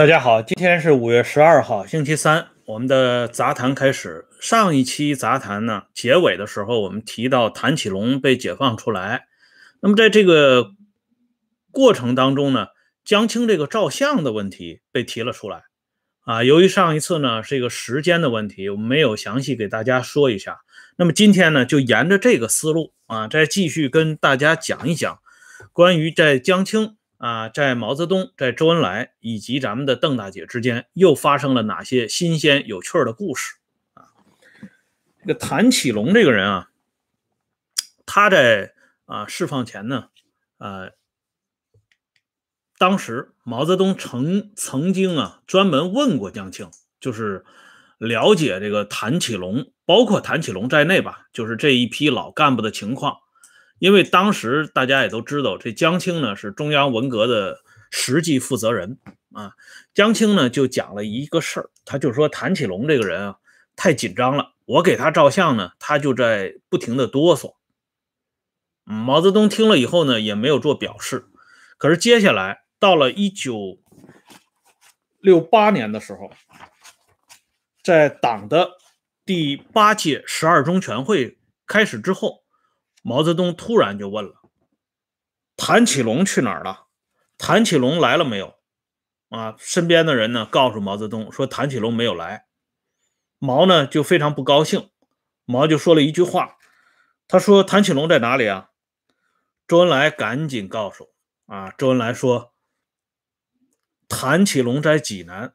大家好，今天是五月十二号，星期三，我们的杂谈开始。上一期杂谈呢，结尾的时候我们提到谭启龙被解放出来，那么在这个过程当中呢，江青这个照相的问题被提了出来。啊，由于上一次呢是一个时间的问题，我们没有详细给大家说一下。那么今天呢，就沿着这个思路啊，再继续跟大家讲一讲关于在江青。啊，在毛泽东、在周恩来以及咱们的邓大姐之间，又发生了哪些新鲜有趣的故事啊？这个谭启龙这个人啊，他在啊释放前呢，呃，当时毛泽东曾曾经啊专门问过江青，就是了解这个谭启龙，包括谭启龙在内吧，就是这一批老干部的情况。因为当时大家也都知道，这江青呢是中央文革的实际负责人啊。江青呢就讲了一个事儿，他就说谭启龙这个人啊太紧张了，我给他照相呢，他就在不停的哆嗦。毛泽东听了以后呢也没有做表示。可是接下来到了一九六八年的时候，在党的第八届十二中全会开始之后。毛泽东突然就问了：“谭启龙去哪儿了？谭启龙来了没有？”啊，身边的人呢告诉毛泽东说谭启龙没有来。毛呢就非常不高兴，毛就说了一句话，他说：“谭启龙在哪里啊？”周恩来赶紧告诉啊，周恩来说：“谭启龙在济南。”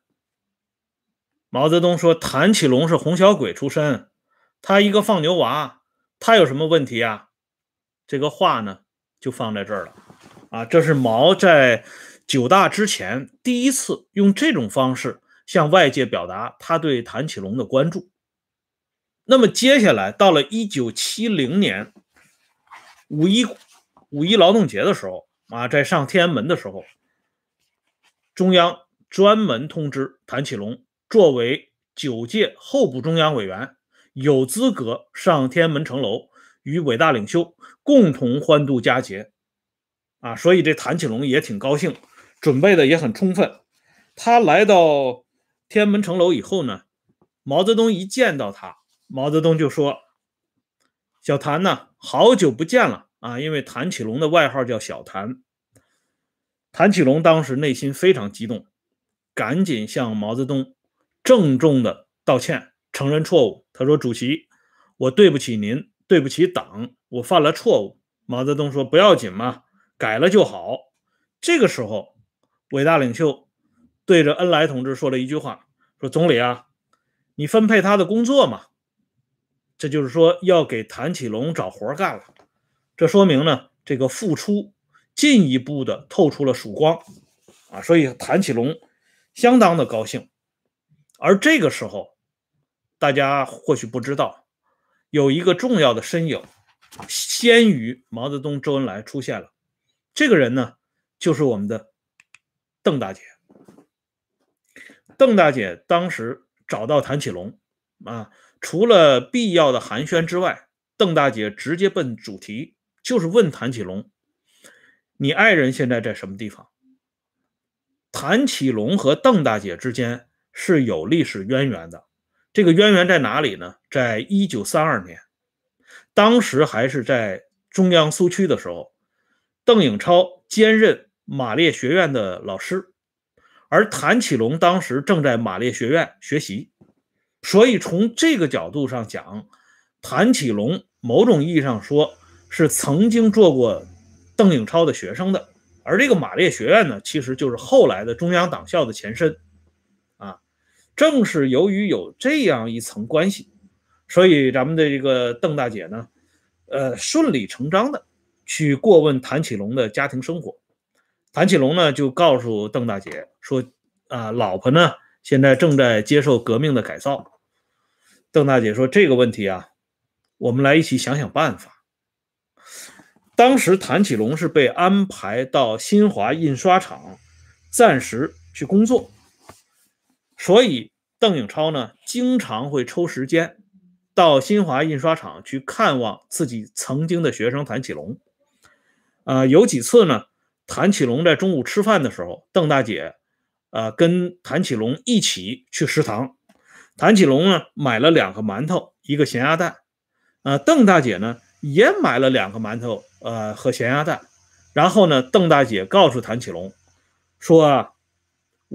毛泽东说：“谭启龙是红小鬼出身，他一个放牛娃，他有什么问题啊？”这个话呢，就放在这儿了，啊，这是毛在九大之前第一次用这种方式向外界表达他对谭启龙的关注。那么接下来到了一九七零年五一五一劳动节的时候，啊，在上天安门的时候，中央专门通知谭启龙，作为九届候补中央委员，有资格上天安门城楼。与伟大领袖共同欢度佳节，啊，所以这谭启龙也挺高兴，准备的也很充分。他来到天安门城楼以后呢，毛泽东一见到他，毛泽东就说：“小谭呢，好久不见了啊！”因为谭启龙的外号叫小谭。谭启龙当时内心非常激动，赶紧向毛泽东郑重的道歉，承认错误。他说：“主席，我对不起您。”对不起党，我犯了错误。毛泽东说：“不要紧嘛，改了就好。”这个时候，伟大领袖对着恩来同志说了一句话：“说总理啊，你分配他的工作嘛。”这就是说要给谭启龙找活干了。这说明呢，这个付出进一步的透出了曙光啊！所以谭启龙相当的高兴。而这个时候，大家或许不知道。有一个重要的身影，先于毛泽东、周恩来出现了。这个人呢，就是我们的邓大姐。邓大姐当时找到谭启龙啊，除了必要的寒暄之外，邓大姐直接奔主题，就是问谭启龙：“你爱人现在在什么地方？”谭启龙和邓大姐之间是有历史渊源的。这个渊源在哪里呢？在一九三二年，当时还是在中央苏区的时候，邓颖超兼任马列学院的老师，而谭启龙当时正在马列学院学习，所以从这个角度上讲，谭启龙某种意义上说是曾经做过邓颖超的学生的，而这个马列学院呢，其实就是后来的中央党校的前身。正是由于有这样一层关系，所以咱们的这个邓大姐呢，呃，顺理成章的去过问谭启龙的家庭生活。谭启龙呢就告诉邓大姐说：“啊，老婆呢现在正在接受革命的改造。”邓大姐说：“这个问题啊，我们来一起想想办法。”当时谭启龙是被安排到新华印刷厂暂时去工作。所以，邓颖超呢，经常会抽时间到新华印刷厂去看望自己曾经的学生谭启龙。啊，有几次呢，谭启龙在中午吃饭的时候，邓大姐，呃，跟谭启龙一起去食堂。谭启龙呢买了两个馒头，一个咸鸭蛋。呃，邓大姐呢也买了两个馒头，呃和咸鸭蛋。然后呢，邓大姐告诉谭启龙说：“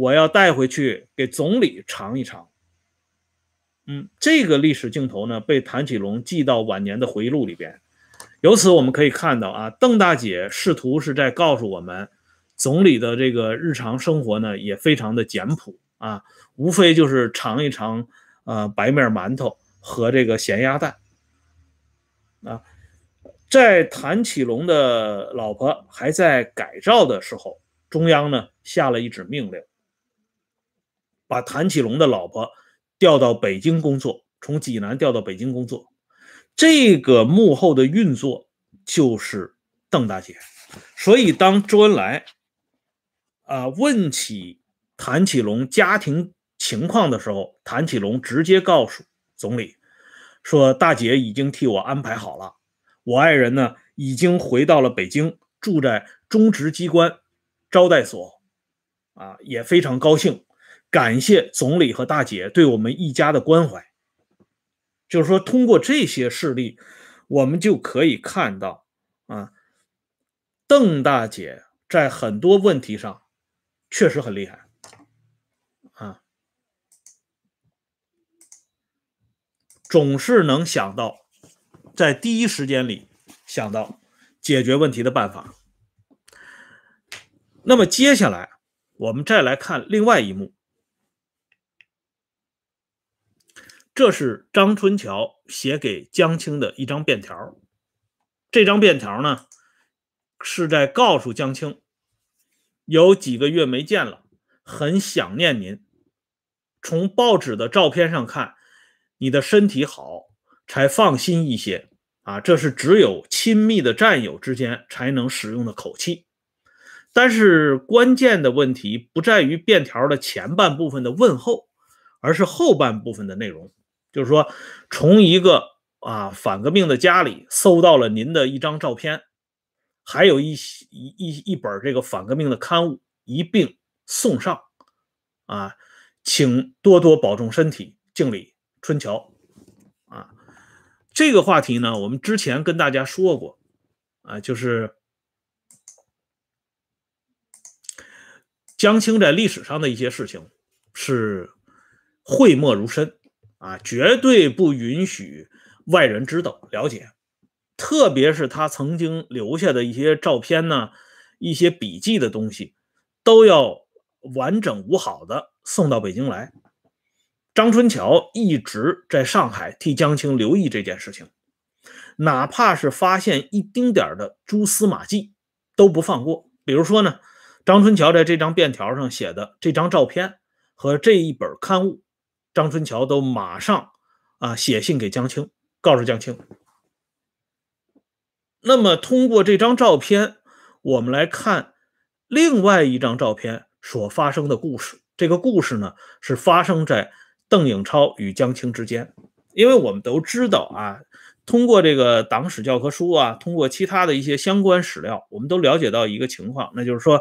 我要带回去给总理尝一尝。”嗯，这个历史镜头呢被谭启龙记到晚年的回忆录里边。由此我们可以看到啊，邓大姐试图是在告诉我们。总理的这个日常生活呢，也非常的简朴啊，无非就是尝一尝，呃，白面馒头和这个咸鸭蛋啊。在谭启龙的老婆还在改造的时候，中央呢下了一纸命令，把谭启龙的老婆调到北京工作，从济南调到北京工作。这个幕后的运作就是邓大姐，所以当周恩来。啊，问起谭启龙家庭情况的时候，谭启龙直接告诉总理说：“大姐已经替我安排好了，我爱人呢已经回到了北京，住在中直机关招待所，啊，也非常高兴，感谢总理和大姐对我们一家的关怀。”就是说，通过这些事例，我们就可以看到啊，邓大姐在很多问题上。确实很厉害，啊，总是能想到在第一时间里想到解决问题的办法。那么接下来我们再来看另外一幕，这是张春桥写给江青的一张便条。这张便条呢，是在告诉江青。有几个月没见了，很想念您。从报纸的照片上看，你的身体好，才放心一些啊。这是只有亲密的战友之间才能使用的口气。但是关键的问题不在于便条的前半部分的问候，而是后半部分的内容。就是说，从一个啊反革命的家里搜到了您的一张照片。还有一一一一本这个反革命的刊物一并送上，啊，请多多保重身体，敬礼，春桥，啊，这个话题呢，我们之前跟大家说过，啊，就是江青在历史上的一些事情是讳莫如深，啊，绝对不允许外人知道了解。特别是他曾经留下的一些照片呢，一些笔记的东西，都要完整无好的送到北京来。张春桥一直在上海替江青留意这件事情，哪怕是发现一丁点的蛛丝马迹都不放过。比如说呢，张春桥在这张便条上写的这张照片和这一本刊物，张春桥都马上啊写信给江青，告诉江青。那么，通过这张照片，我们来看另外一张照片所发生的故事。这个故事呢，是发生在邓颖超与江青之间。因为我们都知道啊，通过这个党史教科书啊，通过其他的一些相关史料，我们都了解到一个情况，那就是说，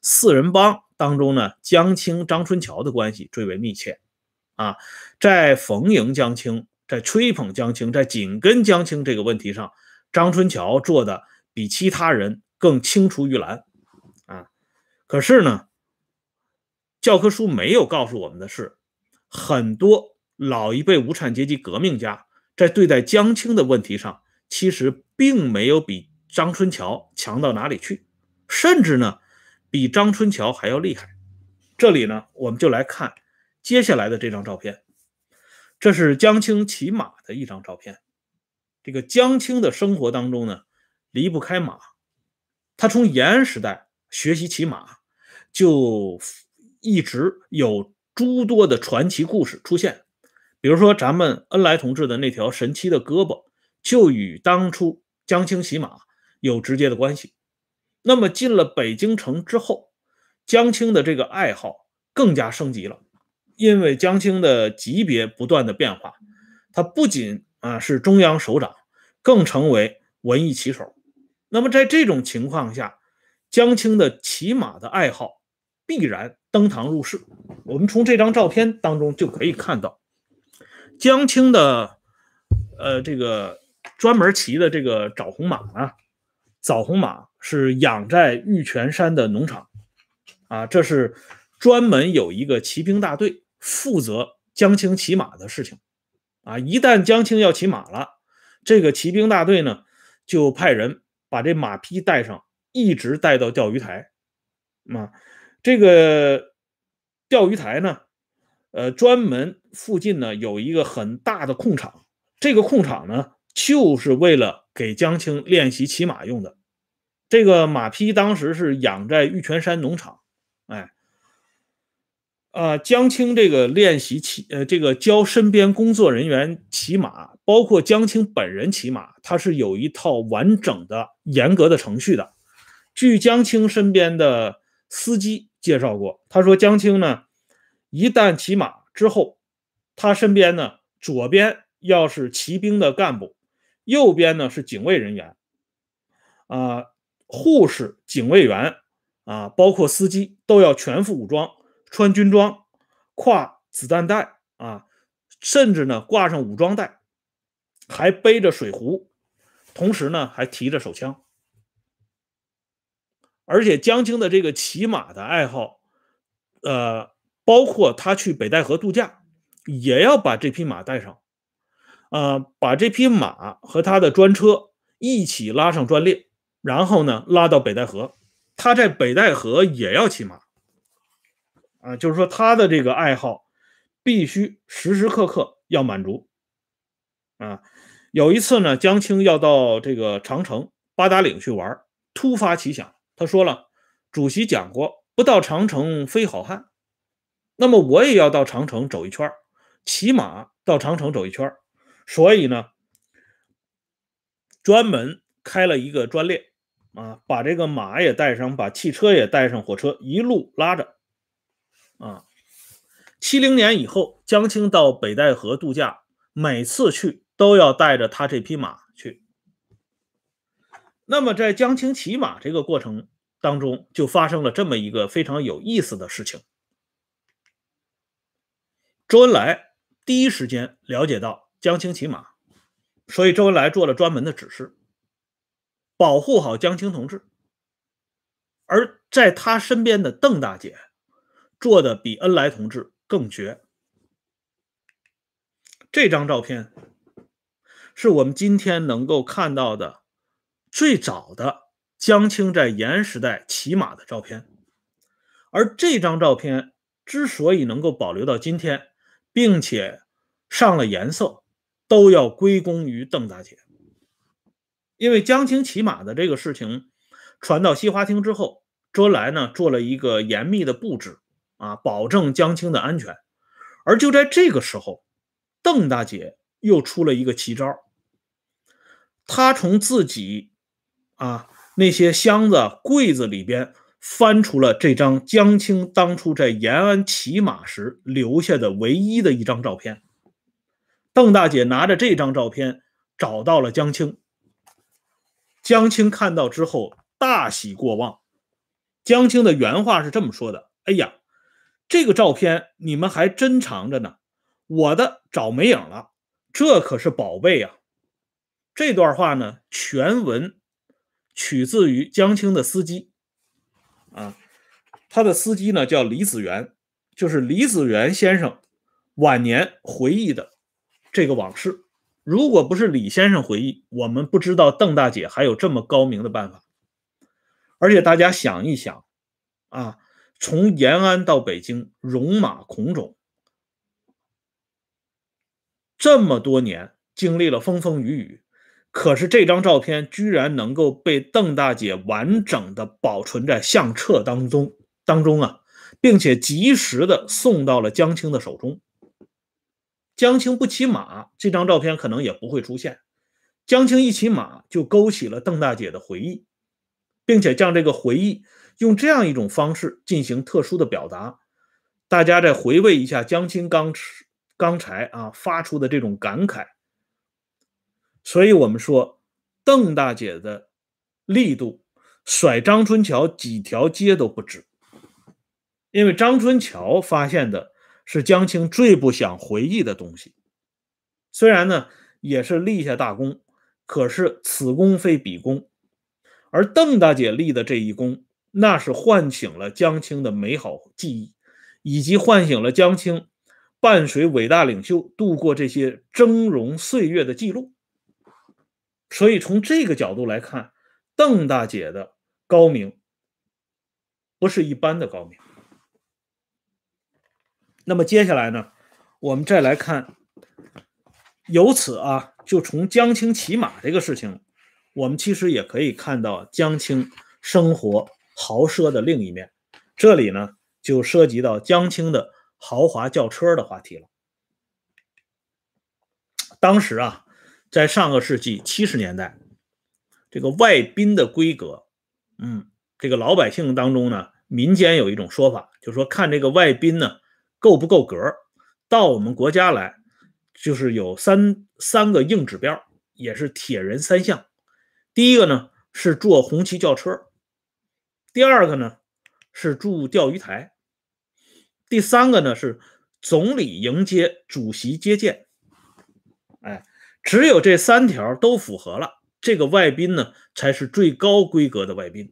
四人帮当中呢，江青、张春桥的关系最为密切啊，在逢迎江青、在吹捧江青、在紧跟江青这个问题上。张春桥做的比其他人更青出于蓝，啊，可是呢，教科书没有告诉我们的是，很多老一辈无产阶级革命家在对待江青的问题上，其实并没有比张春桥强到哪里去，甚至呢，比张春桥还要厉害。这里呢，我们就来看接下来的这张照片，这是江青骑马的一张照片。这个江青的生活当中呢，离不开马。他从延安时代学习骑马，就一直有诸多的传奇故事出现。比如说，咱们恩来同志的那条神奇的胳膊，就与当初江青骑马有直接的关系。那么进了北京城之后，江青的这个爱好更加升级了，因为江青的级别不断的变化，他不仅啊，是中央首长，更成为文艺骑手。那么在这种情况下，江青的骑马的爱好必然登堂入室。我们从这张照片当中就可以看到，江青的呃这个专门骑的这个枣红马啊，枣红马是养在玉泉山的农场啊，这是专门有一个骑兵大队负责江青骑马的事情啊。一旦江青要骑马了，这个骑兵大队呢就派人把这马匹带上，一直带到钓鱼台。啊，这个钓鱼台呢，呃，专门附近呢有一个很大的空场，这个空场呢就是为了给江青练习骑马用的。这个马匹当时是养在玉泉山农场，哎，啊，江青这个练习骑，呃，这个教身边工作人员骑马，包括江青本人骑马，他是有一套完整的、严格的程序的。据江青身边的。司机介绍过，他说江青呢，一旦骑马之后，他身边呢，左边要是骑兵的干部，右边呢是警卫人员，啊，护士、警卫员啊，包括司机都要全副武装，穿军装，挎子弹袋啊，甚至呢挂上武装带，还背着水壶，同时呢还提着手枪。而且江青的这个骑马的爱好，呃，包括他去北戴河度假，也要把这匹马带上，呃，把这匹马和他的专车一起拉上专列，然后呢拉到北戴河，他在北戴河也要骑马，啊，就是说他的这个爱好必须时时刻刻要满足，啊，有一次呢，江青要到这个长城八达岭去玩，突发奇想。他说了，主席讲过，不到长城非好汉。那么我也要到长城走一圈，骑马到长城走一圈。所以呢，专门开了一个专列啊，把这个马也带上，把汽车也带上，火车一路拉着啊。七零年以后，江青到北戴河度假，每次去都要带着他这匹马去。那么，在江青骑马这个过程当中，就发生了这么一个非常有意思的事情。周恩来第一时间了解到江青骑马，所以周恩来做了专门的指示，保护好江青同志。而在他身边的邓大姐做的比恩来同志更绝。这张照片是我们今天能够看到的。最早的江青在延安时代骑马的照片，而这张照片之所以能够保留到今天，并且上了颜色，都要归功于邓大姐。因为江青骑马的这个事情传到西花厅之后，周恩来呢做了一个严密的布置啊，保证江青的安全。而就在这个时候，邓大姐又出了一个奇招，她从自己。啊，那些箱子、柜子里边翻出了这张江青当初在延安骑马时留下的唯一的一张照片。邓大姐拿着这张照片找到了江青，江青看到之后大喜过望。江青的原话是这么说的：“哎呀，这个照片你们还珍藏着呢，我的找没影了，这可是宝贝呀。”这段话呢，全文。取自于江青的司机，啊，他的司机呢叫李子元，就是李子元先生晚年回忆的这个往事。如果不是李先生回忆，我们不知道邓大姐还有这么高明的办法。而且大家想一想，啊，从延安到北京，戎马孔种，这么多年经历了风风雨雨。可是这张照片居然能够被邓大姐完整的保存在相册当中当中啊，并且及时的送到了江青的手中。江青不骑马，这张照片可能也不会出现。江青一骑马，就勾起了邓大姐的回忆，并且将这个回忆用这样一种方式进行特殊的表达。大家再回味一下江青刚刚才啊发出的这种感慨。所以，我们说，邓大姐的力度，甩张春桥几条街都不止。因为张春桥发现的是江青最不想回忆的东西。虽然呢也是立下大功，可是此功非彼功，而邓大姐立的这一功，那是唤醒了江青的美好记忆，以及唤醒了江青伴随伟大领袖度过这些峥嵘岁月的记录。所以从这个角度来看，邓大姐的高明不是一般的高明。那么接下来呢，我们再来看，由此啊，就从江青骑马这个事情，我们其实也可以看到江青生活豪奢的另一面。这里呢，就涉及到江青的豪华轿车的话题了。当时啊。在上个世纪七十年代，这个外宾的规格，嗯，这个老百姓当中呢，民间有一种说法，就说看这个外宾呢够不够格，到我们国家来，就是有三三个硬指标，也是铁人三项。第一个呢是坐红旗轿车，第二个呢是驻钓鱼台，第三个呢是总理迎接，主席接见。哎。只有这三条都符合了，这个外宾呢才是最高规格的外宾。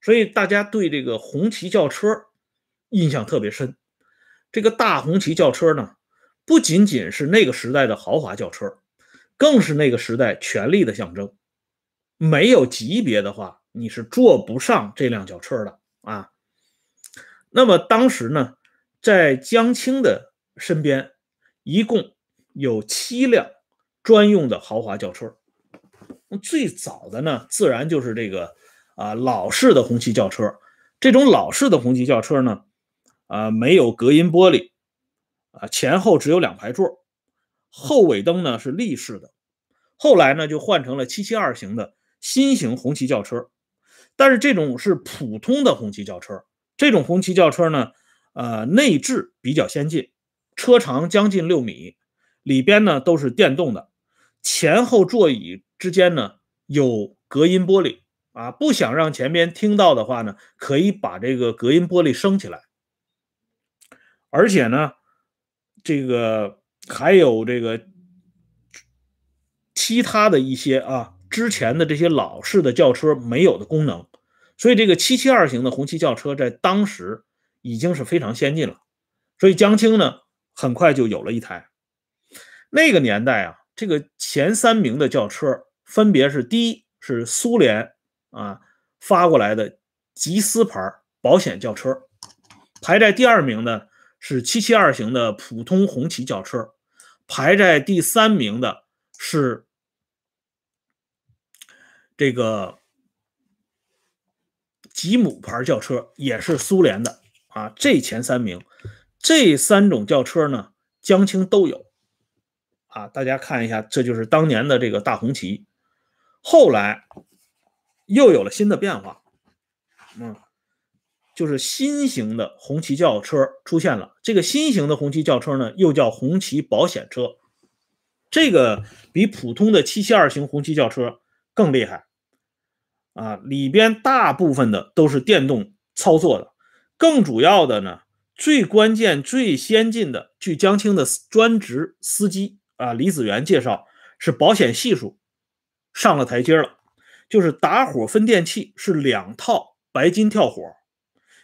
所以大家对这个红旗轿车印象特别深。这个大红旗轿车呢，不仅仅是那个时代的豪华轿车，更是那个时代权力的象征。没有级别的话，你是坐不上这辆轿车的啊。那么当时呢，在江青的身边，一共有七辆。专用的豪华轿车，最早的呢，自然就是这个啊老式的红旗轿车。这种老式的红旗轿车呢，啊没有隔音玻璃，啊前后只有两排座，后尾灯呢是立式的。后来呢就换成了七七二型的新型红旗轿车，但是这种是普通的红旗轿车。这种红旗轿车呢，呃内置比较先进，车长将近六米，里边呢都是电动的。前后座椅之间呢有隔音玻璃啊，不想让前边听到的话呢，可以把这个隔音玻璃升起来。而且呢，这个还有这个其他的一些啊，之前的这些老式的轿车没有的功能。所以这个七七二型的红旗轿车在当时已经是非常先进了。所以江青呢很快就有了一台。那个年代啊。这个前三名的轿车分别是：第一是苏联啊发过来的吉斯牌保险轿车，排在第二名的是七七二型的普通红旗轿车，排在第三名的是这个吉姆牌轿车，也是苏联的啊。这前三名，这三种轿车呢，江青都有。啊，大家看一下，这就是当年的这个大红旗。后来又有了新的变化，嗯，就是新型的红旗轿车出现了。这个新型的红旗轿车呢，又叫红旗保险车。这个比普通的七七二型红旗轿车更厉害啊！里边大部分的都是电动操作的，更主要的呢，最关键、最先进的，据江青的专职司机。啊，李子元介绍是保险系数上了台阶了，就是打火分电器是两套白金跳火，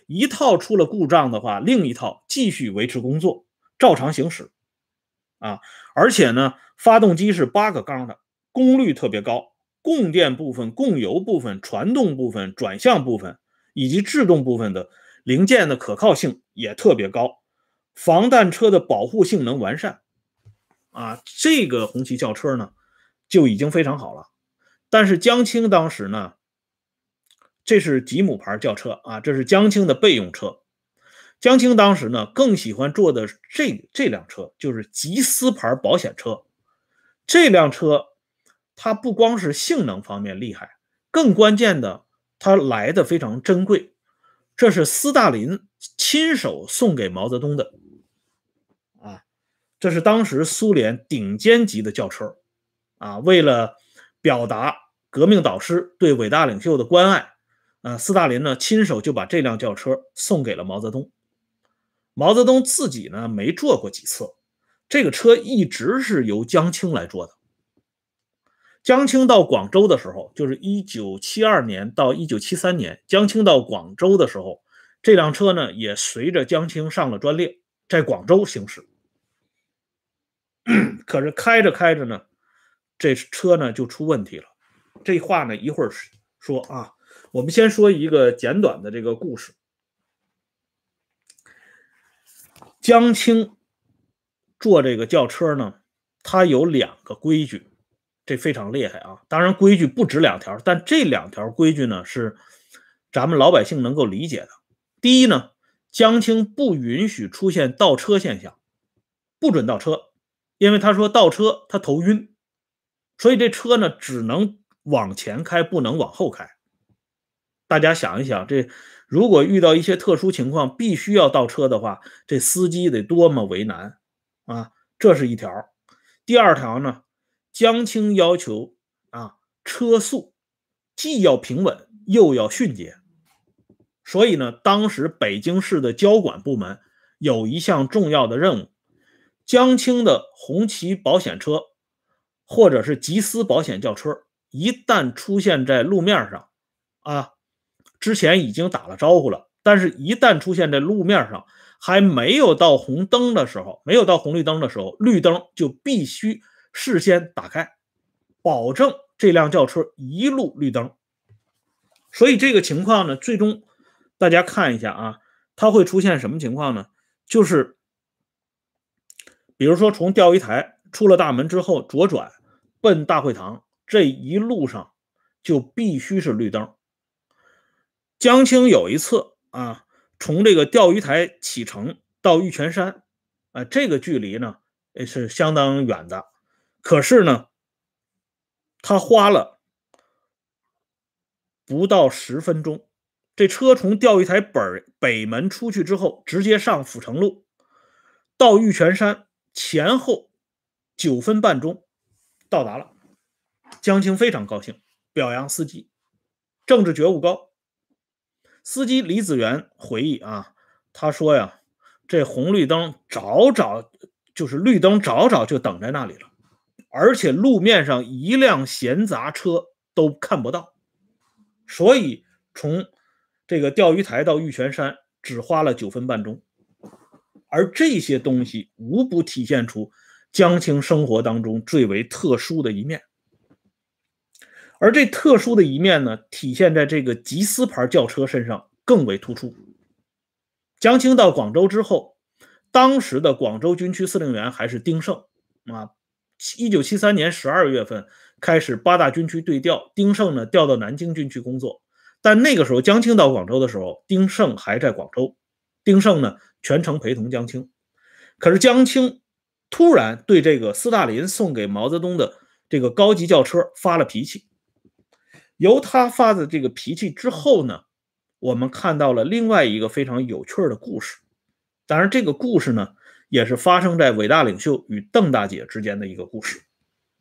一套出了故障的话，另一套继续维持工作，照常行驶。啊，而且呢，发动机是八个缸的，功率特别高，供电部分、供油部分、传动部分、转向部分以及制动部分的零件的可靠性也特别高，防弹车的保护性能完善。啊，这个红旗轿车呢，就已经非常好了。但是江青当时呢，这是吉姆牌轿车啊，这是江青的备用车。江青当时呢，更喜欢坐的这这辆车，就是吉斯牌保险车。这辆车它不光是性能方面厉害，更关键的，它来的非常珍贵。这是斯大林亲手送给毛泽东的。啊这是当时苏联顶尖级的轿车，啊，为了表达革命导师对伟大领袖的关爱，啊，斯大林呢亲手就把这辆轿车送给了毛泽东。毛泽东自己呢没坐过几次，这个车一直是由江青来坐的。江青到广州的时候，就是一九七二年到一九七三年，江青到广州的时候，这辆车呢也随着江青上了专列，在广州行驶。可是开着开着呢，这车呢就出问题了。这话呢一会儿说啊，我们先说一个简短的这个故事。江青坐这个轿车呢，他有两个规矩，这非常厉害啊。当然规矩不止两条，但这两条规矩呢是咱们老百姓能够理解的。第一呢，江青不允许出现倒车现象，不准倒车。因为他说倒车他头晕，所以这车呢只能往前开，不能往后开。大家想一想，这如果遇到一些特殊情况必须要倒车的话，这司机得多么为难啊！这是一条。第二条呢，江青要求啊车速既要平稳又要迅捷，所以呢，当时北京市的交管部门有一项重要的任务。江青的红旗保险车，或者是吉斯保险轿车，一旦出现在路面上，啊，之前已经打了招呼了，但是一旦出现在路面上，还没有到红灯的时候，没有到红绿灯的时候，绿灯就必须事先打开，保证这辆轿车一路绿灯。所以这个情况呢，最终大家看一下啊，它会出现什么情况呢？就是。比如说，从钓鱼台出了大门之后，左转奔大会堂，这一路上就必须是绿灯。江青有一次啊，从这个钓鱼台启程到玉泉山，啊，这个距离呢也是相当远的，可是呢，他花了不到十分钟，这车从钓鱼台北北门出去之后，直接上阜成路，到玉泉山。前后九分半钟到达了，江青非常高兴，表扬司机政治觉悟高。司机李子元回忆啊，他说呀，这红绿灯早早就是绿灯早早就等在那里了，而且路面上一辆闲杂车都看不到，所以从这个钓鱼台到玉泉山只花了九分半钟。而这些东西无不体现出江青生活当中最为特殊的一面，而这特殊的一面呢，体现在这个吉斯牌轿车身上更为突出。江青到广州之后，当时的广州军区司令员还是丁盛啊。一九七三年十二月份开始八大军区对调，丁盛呢调到南京军区工作，但那个时候江青到广州的时候，丁盛还在广州。丁盛呢？全程陪同江青，可是江青突然对这个斯大林送给毛泽东的这个高级轿车发了脾气。由他发的这个脾气之后呢，我们看到了另外一个非常有趣的故事。当然，这个故事呢，也是发生在伟大领袖与邓大姐之间的一个故事。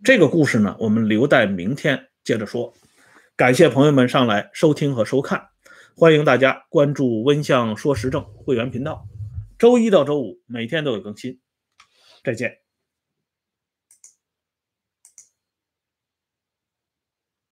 这个故事呢，我们留待明天接着说。感谢朋友们上来收听和收看，欢迎大家关注温相说时政会员频道。周一到周五每天都有更新，再见。